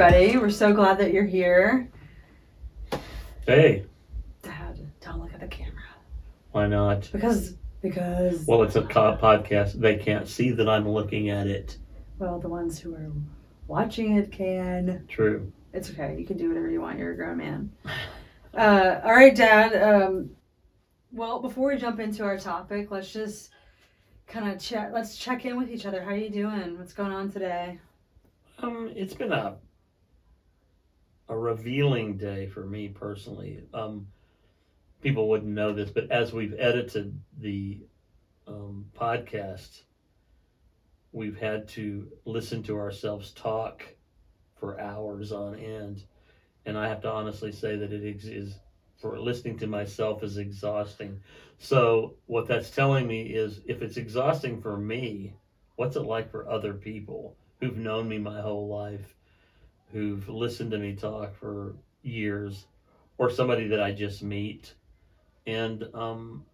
everybody. We're so glad that you're here. Hey, Dad, don't look at the camera. why not? Because, because, Well, it's a co- podcast. They can't see that I'm looking at it. well, the ones who are watching it can. True. It's okay. You can do whatever you want. You're a grown man. Uh, all right, Dad. Um, well, before we jump into our topic, let's just kind of check. Let's check in with each other. How are you doing? What's going on today? Um, it's been a a revealing day for me personally. Um, people wouldn't know this, but as we've edited the um, podcast, we've had to listen to ourselves talk for hours on end, and I have to honestly say that it is for listening to myself is exhausting. So what that's telling me is if it's exhausting for me, what's it like for other people who've known me my whole life, who've listened to me talk for years, or somebody that I just meet, and um,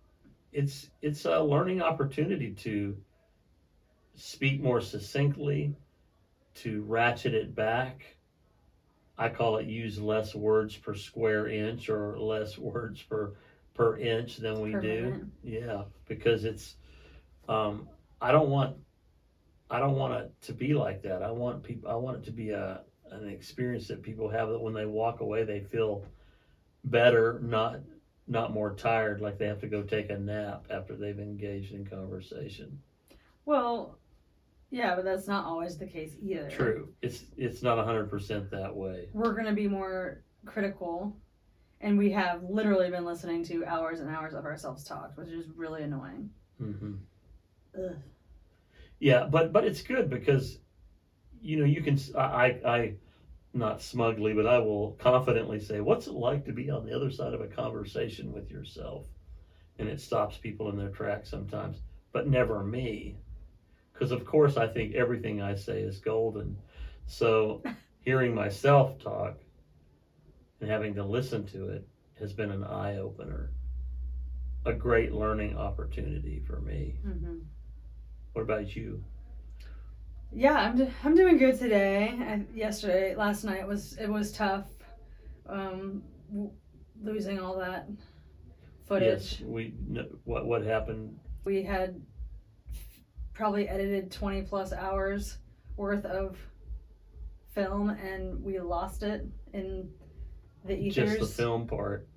it's it's a learning opportunity to speak more succinctly, to ratchet it back. I call it use less words per square inch or less words per per inch than we Per do. minute. Yeah, because it's um, I don't want I don't want it to be like that. I want people I want it to be a an experience that people have that when they walk away they feel better, not not more tired like they have to go take a nap after they've engaged in conversation. Well, yeah, but that's not always the case either. True. It's it's not hundred percent that way. We're going to be more critical, and we have literally been listening to hours and hours of ourselves talk, which is really annoying. hmm Ugh. Yeah, but but it's good because you know you can I, I not smugly but I will confidently say what's it like to be on the other side of a conversation with yourself, and it stops people in their tracks sometimes, but never me, because of course I think everything I say is golden, so hearing myself talk and having to listen to it has been an eye opener, a great learning opportunity for me. hmm What about you? Yeah, I'm, I'm doing good today. I, yesterday, last night was it was tough, um, w- losing all that footage. Yes, we kn- what what happened. We had probably edited 20 plus hours worth of film, and we lost it in the ethers. Just the film part.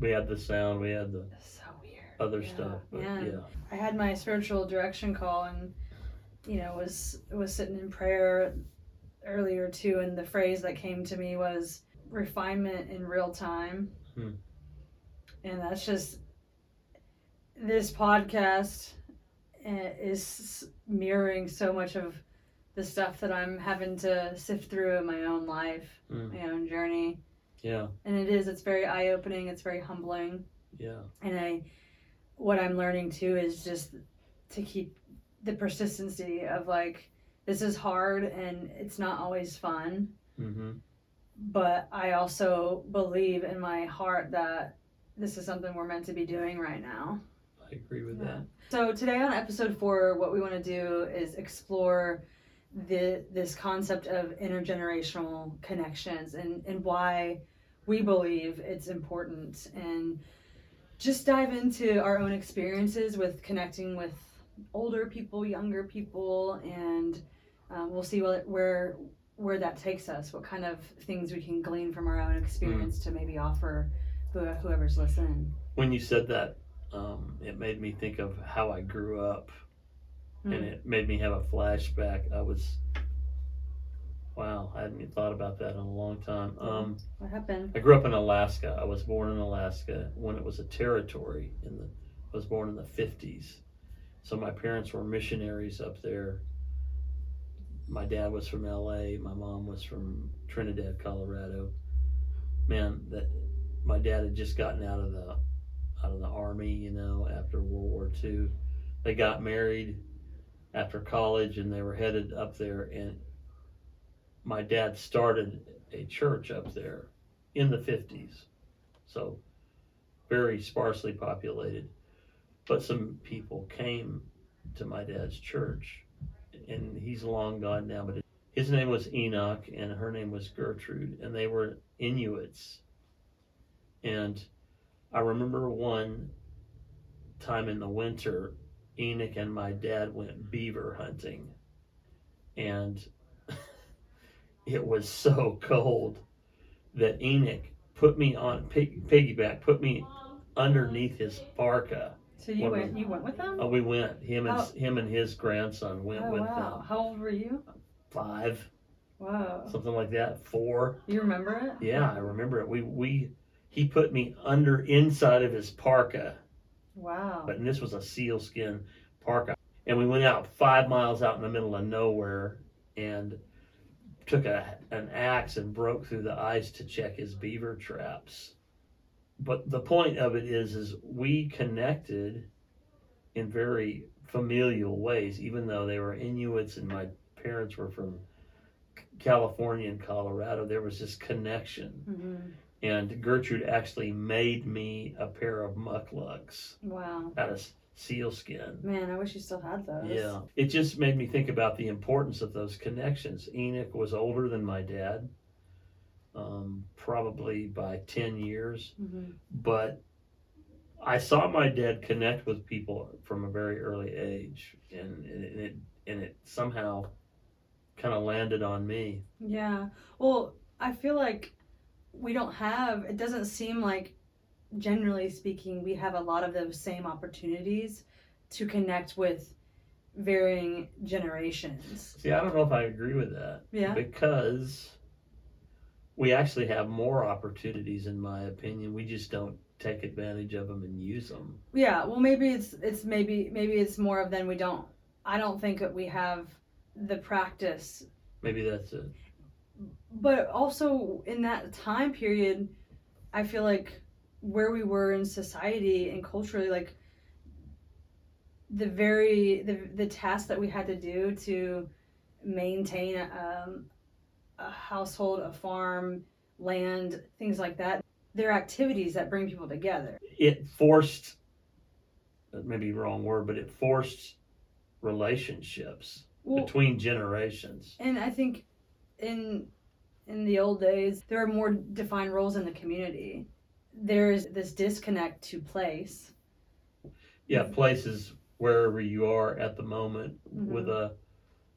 We had the sound. We had the So weird. other Yeah, stuff. But yeah, I had my spiritual direction call and you know was was sitting in prayer earlier too and the phrase that came to me was refinement in real time. Hmm. And that's just this podcast eh, is mirroring so much of the stuff that I'm having to sift through in my own life, Mm. my own journey. yeah, And it is it's very eye-opening, it's very humbling yeah, and I what I'm learning too is just to keep the persistency of like this is hard and it's not always fun hmm but I also believe in my heart that this is something we're meant to be doing right now. I agree with Yeah. that. So today on episode 4 what we want to do is explore the this concept of intergenerational connections and and why we believe it's important and just dive into our own experiences with connecting with older people, younger people, and um, we'll see what, where where that takes us. What kind of things we can glean from our own experience to maybe offer whoever's listening. When you said that, um, it made me think of how I grew up, and Mm. it made me have a flashback. I was, wow, I hadn't even thought about that in a long time. Um, What happened? I grew up in Alaska. I was born in Alaska when it was a territory. In the, I was born in the fifties, so my parents were missionaries up there. My dad was from L.A. My mom was from Trinidad, Colorado. Man, that my dad had just gotten out of the out of the army, you know, after World War II. They got married after college, and they were headed up there. And my dad started a church up there in the 50s. So very sparsely populated. But some people came to my dad's church, and he's long gone now, but his name was Enoch and her name was Gertrude, and they were Inuits. And I remember one time in the winter, Enoch and my dad went beaver hunting. And it was so cold that Enoch put me on pig, piggyback, put me underneath his parka. So you went you went with them? Oh, we went. Him and oh. How- him and his grandson went Oh, with wow. them. How old were you? Five, Wow. something like that. Four. You remember it? Yeah, I remember it. We we he put me under inside of his parka, Wow. but this was a sealskin parka, and we went out five miles out in the middle of nowhere and took a an axe and broke through the ice to check his beaver traps. But the point of it is, is we connected in very familial ways, even though they were Inuits and my parents were from California and Colorado. There was this connection hmm and Gertrude actually made me a pair of mukluks Wow. out of sealskin. Man, I wish you still had those. Yeah, it just made me think about the importance of those connections. Enoch was older than my dad, um, probably by 10 years, hmm but I saw my dad connect with people from a very early age, and, and it and it somehow kind of landed on me. Yeah. Well, I feel like we don't have, it doesn't seem like, generally speaking, we have a lot of those same opportunities to connect with varying generations. See, I don't know if I agree with that. Yeah. Because we actually have more opportunities, in my opinion. We just don't take advantage of them and use them. Yeah. Well, maybe it's, it's maybe, maybe it's more of than we don't, I don't think that we have the practice Maybe that's it. but also in that time period i feel like where we were in society and culturally like the very the, the task that we had to do to maintain um, a household a farm land things like that they're activities that bring people together. It forced, that may be the wrong word, but it forced relationships well between generations. and i think in in the old days there are more defined roles in the community. There's this disconnect to place. Yeah, places wherever you are at the moment with a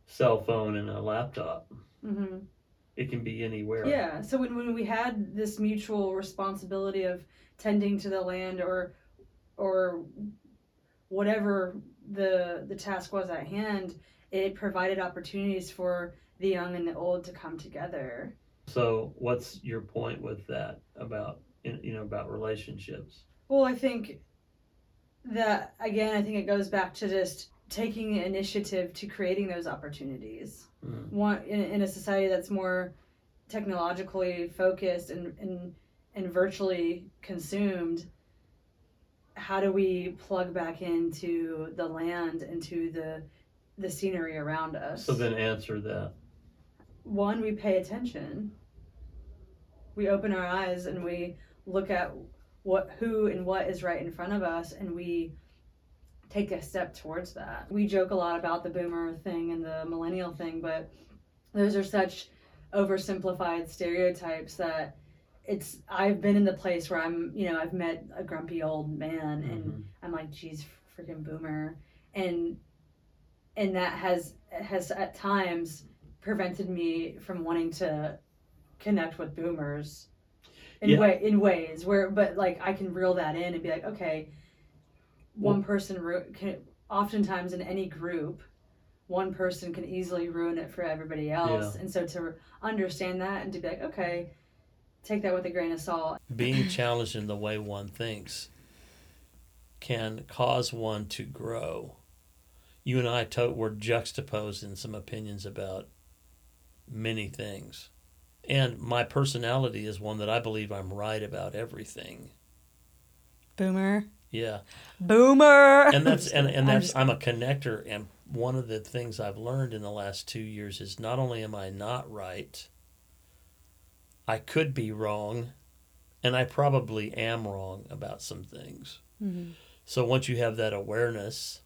cell phone and a laptop. hmm It can be anywhere. Yeah. So when, when we had this mutual responsibility of tending to the land or or whatever the the task was at hand, it provided opportunities for the young and the old to come together. So, what's your point with that about you know about relationships? Well, I think that again, I think it goes back to just taking initiative to creating those opportunities. Mm. One in, in a society that's more technologically focused and, and and virtually consumed. How do we plug back into the land, into the the scenery around us? So then answer that. one, we pay attention. We open our eyes and we look at what who and what is right in front of us and we take a step towards that. We joke a lot about the boomer thing and the millennial thing, but those are such oversimplified stereotypes that it's I've been in the place where I'm, you know, I've met a grumpy old man and Mhm. I'm like, geez, freaking boomer, and and that has has at times prevented me from wanting to connect with boomers in Yeah. way in ways where, but like I can reel that in and be like, okay, one person ru- can oftentimes in any group. One person can easily ruin it for everybody else, and so to understand that and to be like, okay, take that with a grain of salt. Being challenged in the way one thinks can cause one to grow. You and I to- were juxtaposed in some opinions about many things. And my personality is one that I believe I'm right about everything. Boomer, Yeah. boomer, and that's and, and I'm that's I'm a connector and one of the things I've learned in the last two years is not only am I not right, I could be wrong, and I probably am wrong about some things. Mhm. So once you have that awareness,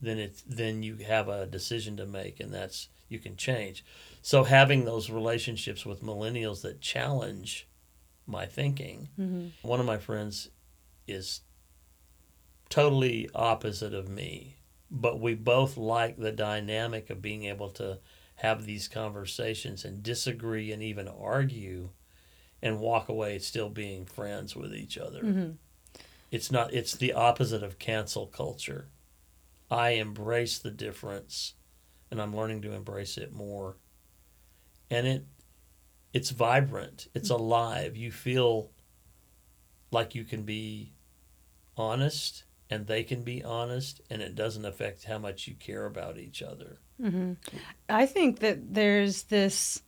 then it's then you have a decision to make, and that's you can change. So having those relationships with millennials that challenge my thinking. Mm-hmm. One of my friends is totally opposite of me, but we both like the dynamic of being able to have these conversations and disagree and even argue and walk away still being friends with each other. Mm-hmm. It's not it's the opposite of cancel culture. I embrace the difference and I'm learning to embrace it more. And it it's vibrant, it's alive. You feel like you can be honest and they can be honest and it doesn't affect how much you care about each other. Mm-hmm. I think that there's this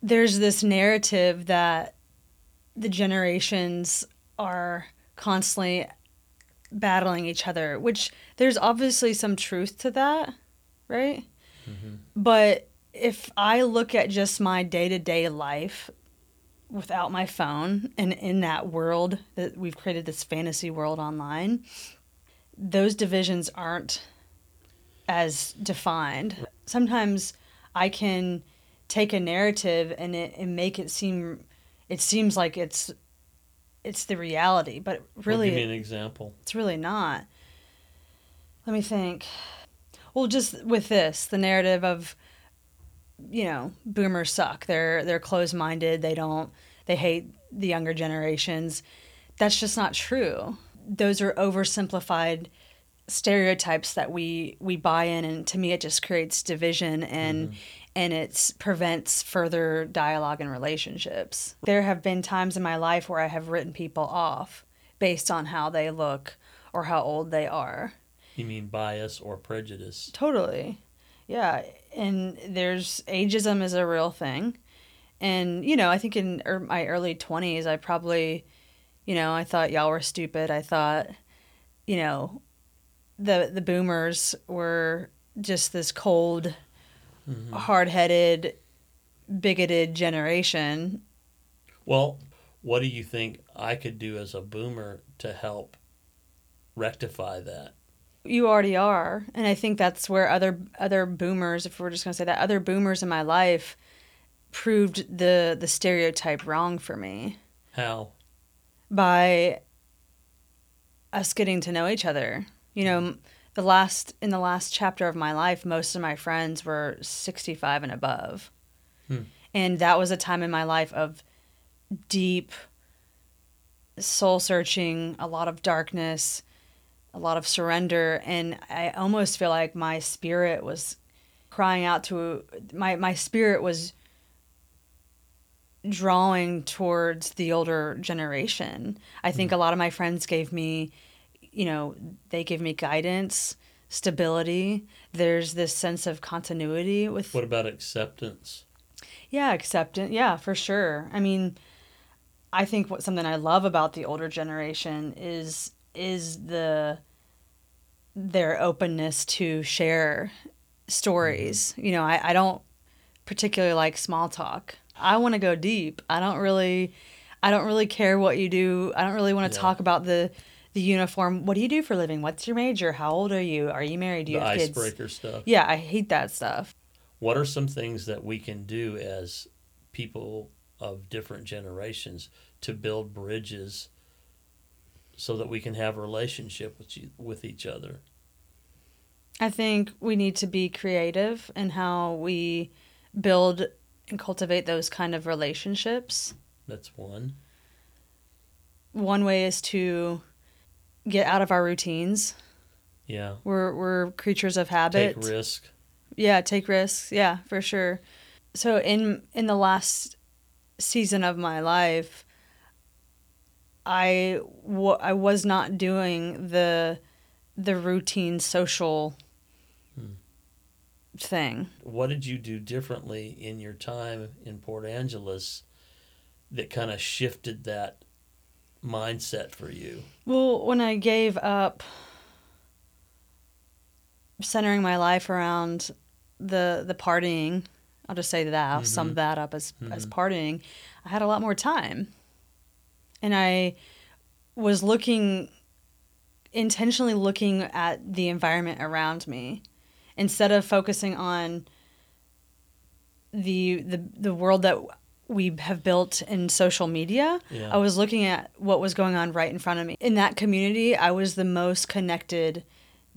there's this narrative that the generations are constantly battling each other, which there's obviously some truth to that, right? Mm-hmm. But if I look at just my day to day life without my phone and in that world that we've created this fantasy world online, those divisions aren't as defined. Sometimes I can take a narrative and it and make it seem it seems like it's it's the reality, but really well, give me an example. it's really not. Let me think. Well, just with this, the narrative of you know, boomers suck. They're they're closed-minded. They don't they hate the younger generations. That's just not true. Those are oversimplified stereotypes that we we buy in and to me it just creates division and mm-hmm. and it prevents further dialogue and relationships. There have been times in my life where I have written people off based on how they look or how old they are. You mean bias or prejudice? Totally. Yeah, and there's ageism is a real thing. And you know, I think in er, my early 20s I probably you know, I thought y'all were stupid. I thought you know, the the boomers were just this cold, Mhm. hard-headed, bigoted generation. Well, what do you think I could do as a boomer to help rectify that? You already are, and I think that's where other other boomers, if we're just going to say that, other boomers in my life proved the the stereotype wrong for me How? by us getting to know each other. You know, the last in the last chapter of my life, most of my friends were 65 and above. Hmm. And that was a time in my life of deep soul searching, a lot of darkness, a lot of surrender, and I almost feel like my spirit was crying out to my my spirit was drawing towards the older generation. I think hmm. a lot of my friends gave me, you know, they give me guidance, stability. There's this sense of continuity with What about acceptance? yeah, acceptance. Yeah, for sure. I mean, I think what something I love about the older generation is is the their openness to share stories. Mm-hmm. You know, I, I don't particularly like small talk. I want to go deep. I don't really I don't really care what you do. I don't really want to Yeah. talk about the the uniform. What do you do for a living? What's your major? How old are you? Are you married? Do you the have kids? icebreaker stuff. Yeah, I hate that stuff. What are some things that we can do as people of different generations to build bridges so that we can have a relationship with you, with each other? I think we need to be creative in how we build and cultivate those kind of relationships. That's one. One way is to get out of our routines. Yeah. We're we're creatures of habit. Take risk. Yeah, take risks. Yeah, for sure. So in in the last season of my life, I I was not doing the the routine social Hmm. thing. What did you do differently in your time in Port Angeles that kind of shifted that mindset for you? Well, when I gave up centering my life around the the partying, I'll just say that I'll sum Mhm. that up as as Mhm. partying. I had a lot more time, and I was looking intentionally looking at the environment around me instead of focusing on the the the world that we have built in social media. Yeah. I was looking at what was going on right in front of me. In that community, I was the most connected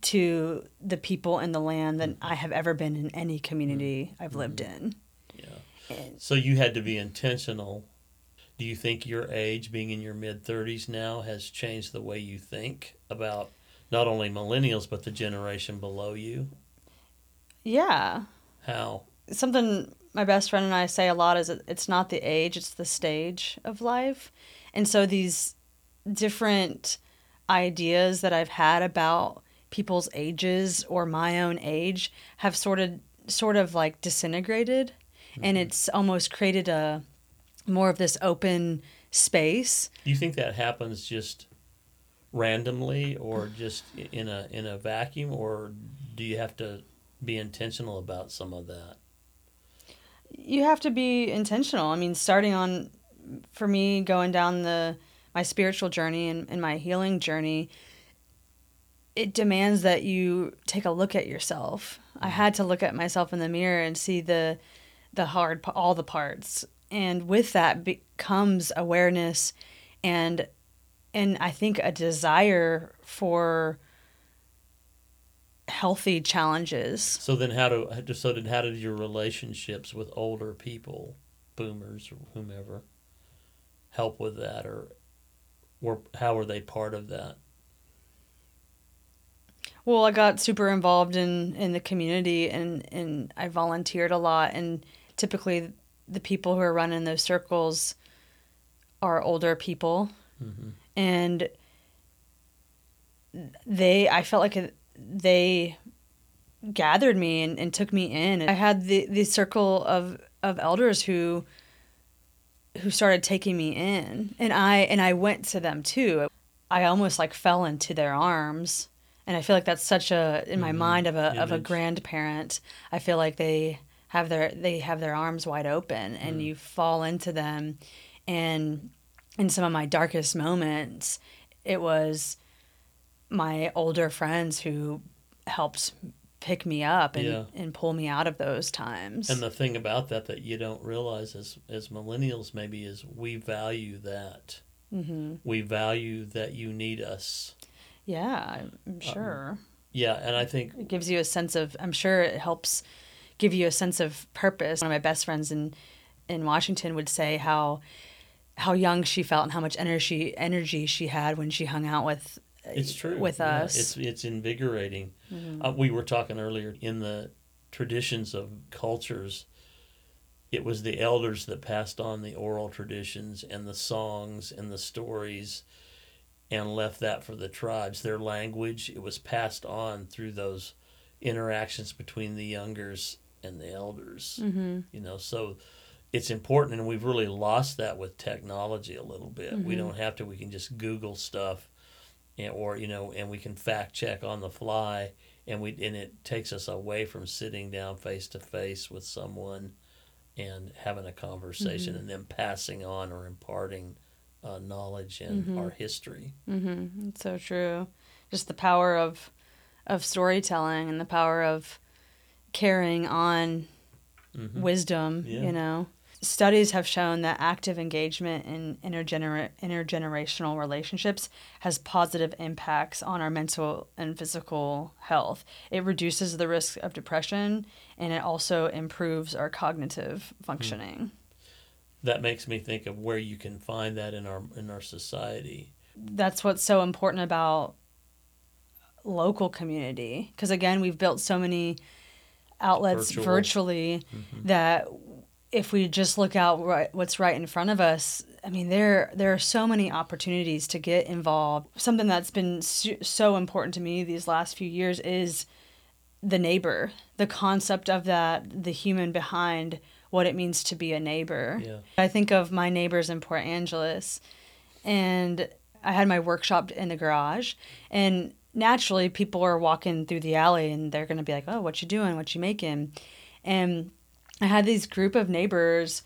to the people and the land than I have ever been in any community mm-hmm. I've lived mm-hmm. in. Yeah. So you had to be intentional. Do you think your age, being in your mid 30s now, has changed the way you think about not only millennials, but the generation below you? Yeah. How? Something my best friend and I say a lot is it's not the age, it's the stage of life. And so these different ideas that I've had about people's ages or my own age have sort of sort of like disintegrated and mm-hmm. it's almost created a more of this open space. Do you think that happens just randomly or just in a in a vacuum or do you have to be intentional about some of that? You have to be intentional. I mean, starting on for me going down the my spiritual journey and, and my healing journey, it demands that you take a look at yourself. I had to look at myself in the mirror and see the the hard all the parts. And with that becomes awareness and and I think a desire for healthy challenges. So then, how do so then how did your relationships with older people, boomers or whomever, help with that, or were how were they part of that? Well, I got super involved in in the community and and I volunteered a lot and typically the people who are running those circles are older people hmm and they I felt like they gathered me and, and took me in. I had the the circle of of elders who who started taking me in and I and I went to them too. I almost like fell into their arms and I feel like that's such a in my Mhm. mind of a of a grandparent. I feel like they have their they have their arms wide open and Mm. you fall into them and in some of my darkest moments it was my older friends who helped pick me up and, Yeah. and pull me out of those times. And the thing about that that you don't realize as as millennials maybe is we value that. hmm We value that you need us. Yeah, I'm- I'm sure. Yeah, and I think it gives you a sense of, I'm sure it helps give you a sense of purpose. One of my best friends in, in Washington would say how, how young she felt and how much energy, energy she had when she hung out with, it's true with Yeah, us. it's it's invigorating. Mhm. Uh, we were talking earlier in the traditions of cultures. It was the elders that passed on the oral traditions and the songs and the stories, and left that for the tribes. Their language it was passed on through those interactions between the youngers and the elders. Mhm. You know, so it's important, and we've really lost that with technology a little bit. We Mhm. don't have to; we can just Google stuff, and, or you know, and we can fact check on the fly, and we and it takes us away from sitting down face to face with someone and having a conversation, Mhm. and then passing on or imparting uh, knowledge and Mhm. our history. Mm-hmm. It's so true. Just the power of of storytelling and the power of carrying on hmm wisdom, Yeah. you know. Studies have shown that active engagement in intergener- intergenerational relationships has positive impacts on our mental and physical health. It reduces the risk of depression and it also improves our cognitive functioning. That makes me think of where you can find that in our in our society. That's what's so important about local community because again we've built so many outlets Virtual. virtually Mhm. that if we just look out right, what's right in front of us i mean there there are so many opportunities to get involved something that's been su- so important to me these last few years is the neighbor the concept of that the human behind what it means to be a neighbor Yeah. I think of my neighbors in Port Angeles, and I had my workshop in the garage, and naturally people are walking through the alley, and they're gonna be like, "Oh, what you doing? What you making?" And I had these group of neighbors,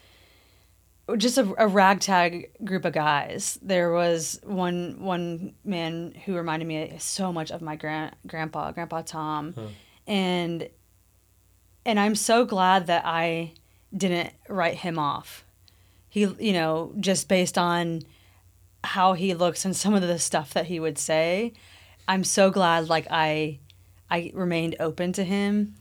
just a, a ragtag group of guys. There was one one man who reminded me so much of my grand grandpa, Grandpa Tom, Huh. and and I'm so glad that I didn't write him off. He, you know, just based on how he looks and some of the stuff that he would say. I'm so glad like I I remained open to him.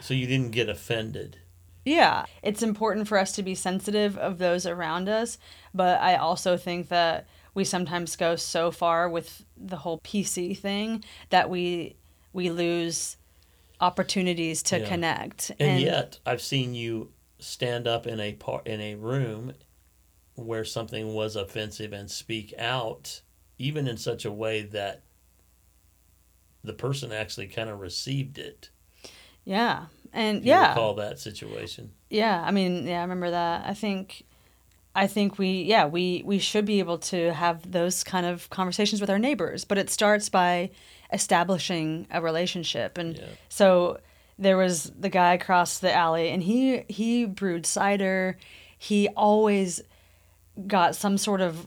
So you didn't get offended. Yeah, it's important for us to be sensitive of those around us, but I also think that we sometimes go so far with the whole PC thing that we we lose opportunities to Yeah. connect. And, yet, I've seen you stand up in a par- in a room where something was offensive and speak out, even in such a way that the person actually kind of received it. yeah, and yeah, recall that situation? Yeah, I mean, yeah, I remember that. I think I think we yeah, we we should be able to have those kind of conversations with our neighbors, but it starts by establishing a relationship. And Yeah. so there was the guy across the alley and he he brewed cider. He always got some sort of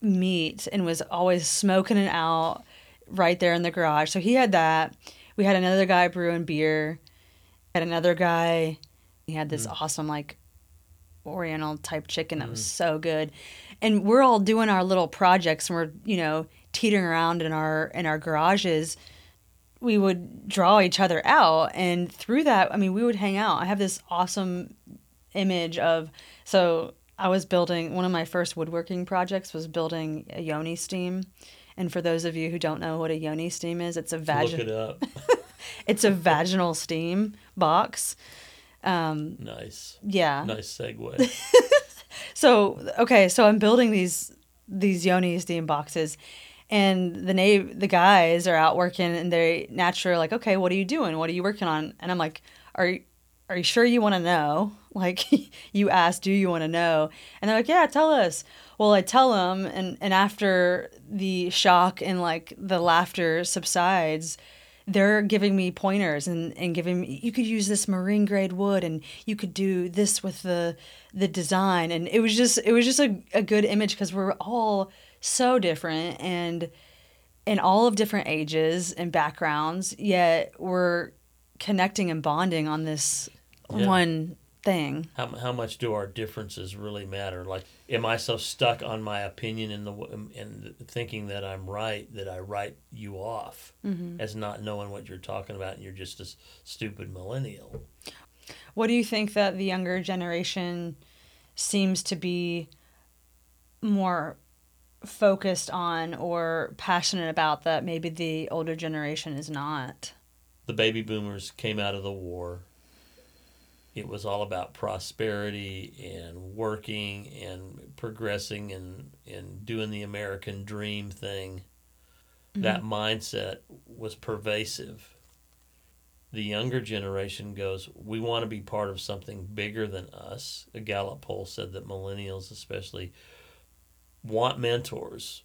meat and was always smoking it out right there in the garage. So he had that. We had another guy brewing beer. Had another guy. He had this mm. awesome like Oriental type chicken that was mm. so good. And we're all doing our little projects and we're, you know, teetering around in our in our garages. We would draw each other out and through that, I mean, we would hang out. I have this awesome image of so I was building one of my first woodworking projects was building a yoni steam. And for those of you who don't know what a yoni steam is, it's a Look it up. it's a vaginal steam box. Um, nice. yeah. Nice segue. So okay, so I'm building these these yoni steam boxes, and the na- the guys are out working, and they naturally are like, okay, what are you doing? What are you working on? And I'm like, are you are you sure you want to know? Like you asked, do you want to know? And they're like, yeah, tell us. Well, I tell them, and and after the shock and like the laughter subsides, they're giving me pointers and, and giving me you could use this marine grade wood and you could do this with the the design and it was just it was just a, a good image because we're all so different and in all of different ages and backgrounds yet we're connecting and bonding on this Yeah. one thing how, how much do our differences really matter? Like, am I so stuck on my opinion and the w- in thinking that I'm right that I write you off Mm-hmm. as not knowing what you're talking about and you're just a stupid millennial? What do you think that the younger generation seems to be more focused on or passionate about that maybe the older generation is not? The baby boomers came out of the war. It was all about prosperity and working and progressing and, and doing the American dream thing. Mm-hmm. That mindset was pervasive. The younger generation goes, We want to be part of something bigger than us. A Gallup poll said that millennials, especially, want mentors.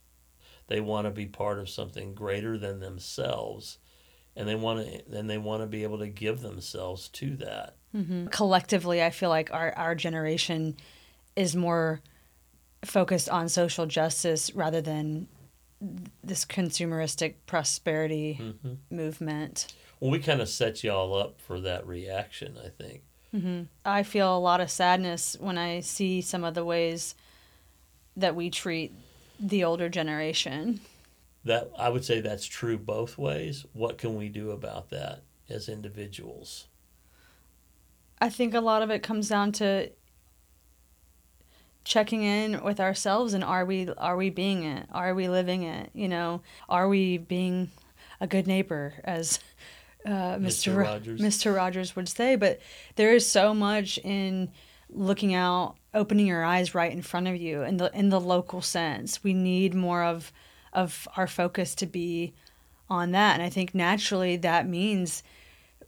They want to be part of something greater than themselves. And they want to, and they want to be able to give themselves to that. Collectively, I feel like our, our generation is more focused on social justice rather than this consumeristic prosperity hmm movement. Well, we kind of set y'all up for that reaction, I think. I feel a lot of sadness when I see some of the ways that we treat the older generation. That I would say that's true both ways. What can we do about that as individuals? I think a lot of it comes down to checking in with ourselves and are we are we being it? Are we living it? You know, are we being a good neighbor as uh, Mr. Mr. Rogers. Mr. Rogers would say, but there is so much in looking out, opening your eyes right in front of you in the in the local sense. We need more of of our focus to be on that. And I think naturally that means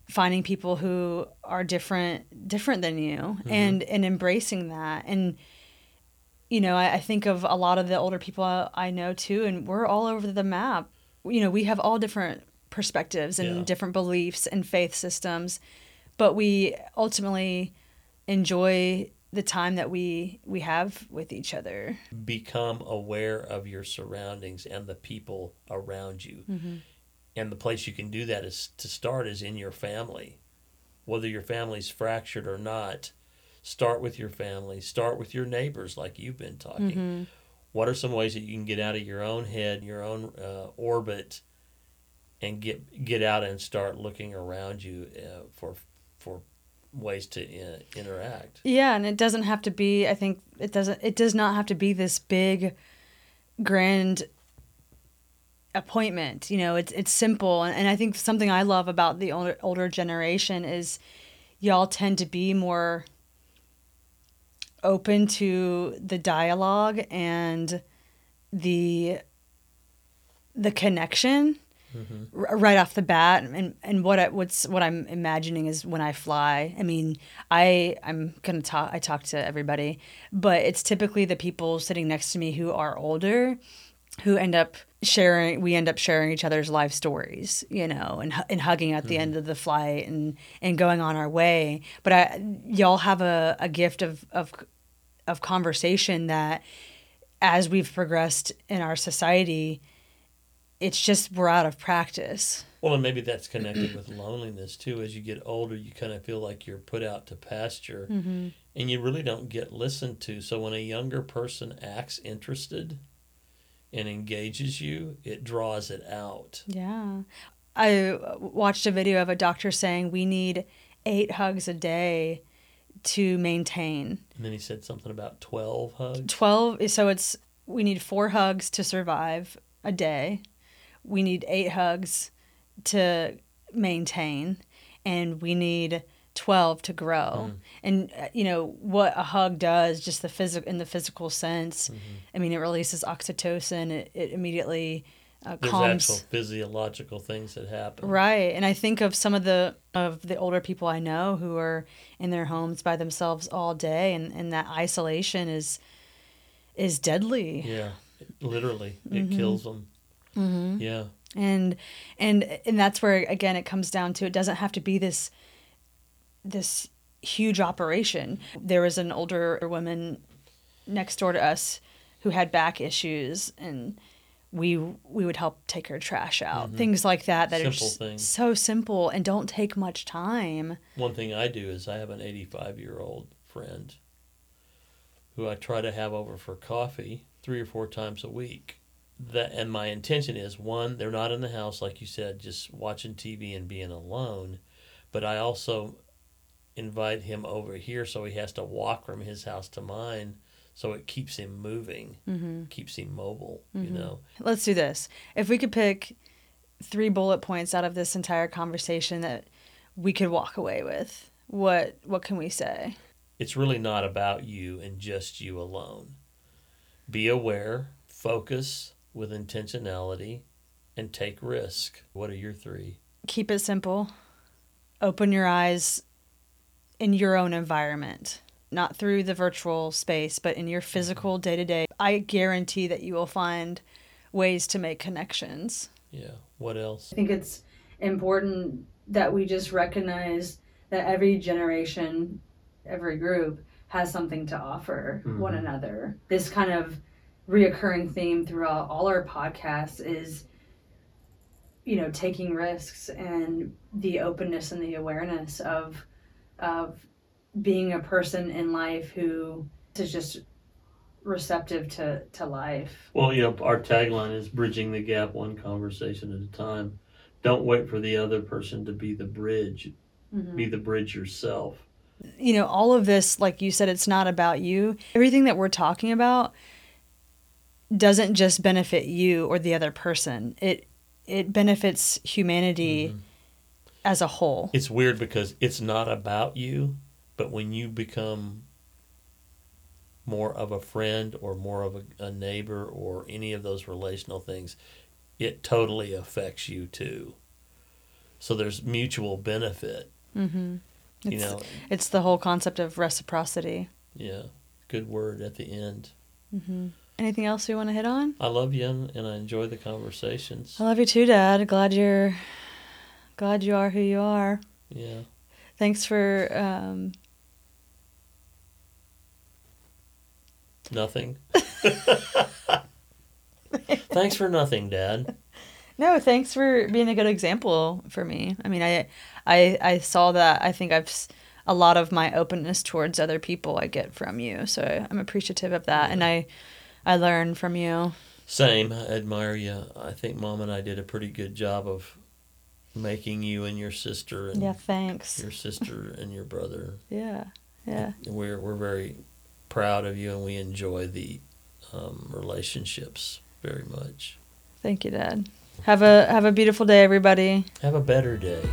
finding people who are different different than you mm-hmm. and and embracing that. And you know I, I think of a lot of the older people I, I know too and we're all over the map. You know we have all different perspectives and Yeah. different beliefs and faith systems but we ultimately enjoy the time that we we have with each other. Become aware of your surroundings and the people around you. Mm-hmm. And the place you can do that is to start is in your family. whether your family's fractured or not. Start with your family. Start with your neighbors, like you've been talking. Mm-hmm. What are some ways that you can get out of your own head, your own uh, orbit, and get get out and start looking around you uh, for for ways to uh, interact? Yeah, and it doesn't have to be. I think it doesn't. It does not have to be this big, grand appointment. You know, it's it's simple, and, and I think something I love about the older older generation is y'all tend to be more open to the dialogue and the the connection Mm-hmm. r- right off the bat and and what I, what's what I'm imagining is when I fly I mean I I'm going to talk I talk to everybody but it's typically the people sitting next to me who are older who end up sharing we end up sharing each other's life stories you know and and hugging at the end of the flight and and going on our way but I y'all have a, a gift of of of conversation that as we've progressed in our society it's just we're out of practice Well, and maybe that's connected with loneliness too. As you get older, you kind of feel like you're put out to pasture, mm-hmm. and you really don't get listened to. So when a younger person acts interested and engages you, it draws it out. Yeah. I watched a video of a doctor saying we need eight hugs a day to maintain. And then he said something about twelve hugs. 12, so it's we need four hugs to survive a day. We need eight hugs to maintain. And we need 12 to grow. Mm. And, uh, you know, what a hug does, just the physical, in the physical sense, Mhm. I mean, it releases oxytocin. It, it immediately uh, There's calms. actual physiological things that happen. Right. And I think of some of the of the older people I know who are in their homes by themselves all day and, and that isolation is is deadly. Yeah, literally, it Mhm. kills them. Mm-hmm. Yeah, And and and that's where again it comes down to it doesn't have to be this this huge operation. There was an older woman next door to us who had back issues and we we would help take her trash out. Mhm. Things like that that are Simple just things. so simple and don't take much time. one thing I do is I have an 85 year old friend who I try to have over for coffee three or four times a week. That and my intention is one, they're not in the house like you said, just watching TV and being alone, but I also invite him over here so he has to walk from his house to mine so it keeps him moving, Mm-hmm. keeps him mobile, you Mhm. know. Let's do this. If we could pick three bullet points out of this entire conversation that we could walk away with, what what can we say? it's really not about you and just you alone. Be aware, focus with intentionality, and take risk. What are your three? Keep it simple. Open your eyes in your own environment, not through the virtual space, but in your physical day to day. I guarantee that you will find ways to make connections. Yeah. What else? I think it's important that we just recognize that every generation, every group has something to offer one Mhm. another. This kind of reoccurring theme throughout all our podcasts is you know taking risks and the openness and the awareness of of being a person in life who is just receptive to to life. Well, you know, our tagline is bridging the gap one conversation at a time. Don't wait for the other person to be the bridge. Mhm. Be the bridge yourself. you know, all of this, like you said, it's not about you. Everything that we're talking about doesn't just benefit you or the other person. It it benefits humanity Mhm. As a whole. It's weird because it's not about you, but when you become more of a friend or more of a, a neighbor or any of those relational things, it totally affects you too. So there's mutual benefit, Mm-hmm. you It's, know. it's the whole concept of reciprocity. Yeah, good word at the end. hmm Anything else we want to hit on? I love you and I enjoy the conversations. I love you too, Dad. Glad you're glad you are who you are. Yeah. Thanks for um, Nothing. Thanks for nothing, Dad. No, thanks for being a good example for me. I mean, I, I, I saw that. I think I've a lot of my openness towards other people I get from you, so I'm appreciative of that, and I, I learn from you. Same. I admire you. I think mom and I did a pretty good job of making you and your sister and Yeah, thanks. your sister and your brother. Yeah, yeah. We're we're very proud of you and we enjoy the um, relationships very much. Thank you, Dad. Have a have a beautiful day, everybody. Have a better day.